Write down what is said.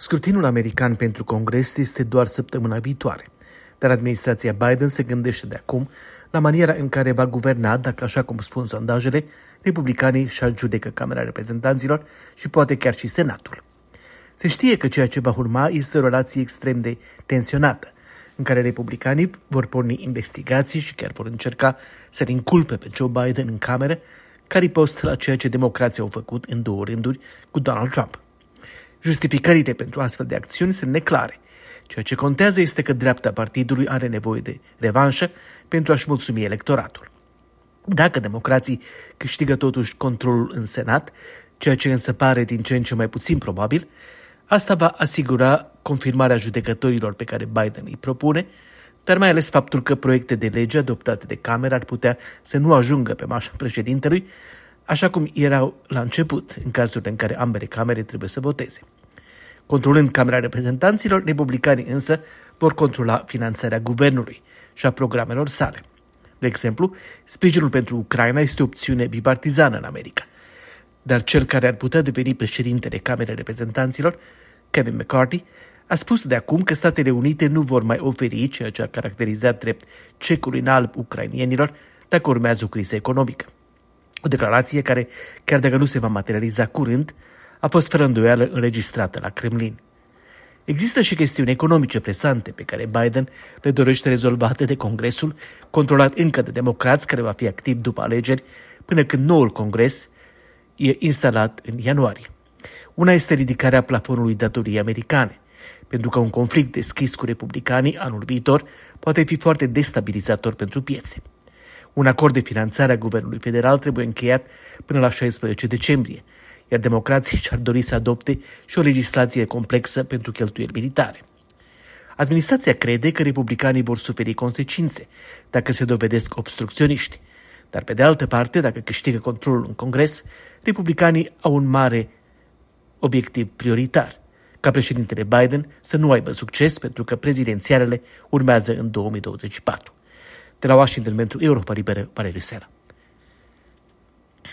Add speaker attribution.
Speaker 1: Scrutinul american pentru Congres este doar săptămâna viitoare, dar administrația Biden se gândește de acum la maniera în care va guverna dacă, așa cum spun sondajele, republicanii și judecă Camera Reprezentanților și poate chiar și Senatul. Se știe că ceea ce va urma este o relație extrem de tensionată, în care republicanii vor porni investigații și chiar vor încerca să-l inculpe pe Joe Biden în cameră, care post la ceea ce democrații au făcut în două rânduri cu Donald Trump. Justificările pentru astfel de acțiuni sunt neclare. Ceea ce contează este că dreapta partidului are nevoie de revanșă pentru a-și mulțumi electoratul. Dacă democrații câștigă totuși controlul în Senat, ceea ce însă pare din ce în ce mai puțin probabil, asta va asigura confirmarea judecătorilor pe care Biden îi propune, dar mai ales faptul că proiecte de lege adoptate de Cameră ar putea să nu ajungă pe mașa președintelui, așa cum erau la început, în cazul în care ambele camere trebuie să voteze. Controlând Camera Reprezentanților, republicanii însă vor controla finanțarea guvernului și a programelor sale. De exemplu, sprijinul pentru Ucraina este o opțiune bipartizană în America. Dar cel care ar putea deveni președintele Camerei Reprezentanților, Kevin McCarthy, a spus de acum că Statele Unite nu vor mai oferi ceea ce a caracterizat drept cecul în alb ucrainienilor dacă urmează o criză economică. O declarație care, chiar dacă nu se va materializa curând, a fost fără îndoială înregistrată la Kremlin. Există și chestiuni economice presante pe care Biden le dorește rezolvate de Congresul, controlat încă de democrați care va fi activ după alegeri, până când noul Congres e instalat în ianuarie. Una este ridicarea plafonului datoriei americane, pentru că un conflict deschis cu republicanii anul viitor poate fi foarte destabilizator pentru piețe. Un acord de finanțare a guvernului federal trebuie încheiat până la 16 decembrie, iar democrații și-ar dori să adopte și o legislație complexă pentru cheltuieli militare. Administrația crede că republicanii vor suferi consecințe dacă se dovedesc obstrucționiști, dar pe de altă parte, dacă câștigă controlul în Congres, republicanii au un mare obiectiv prioritar, ca președintele Biden să nu aibă succes pentru că prezidențialele urmează în 2024. de la Washingter Metro Europaribera para Iricera.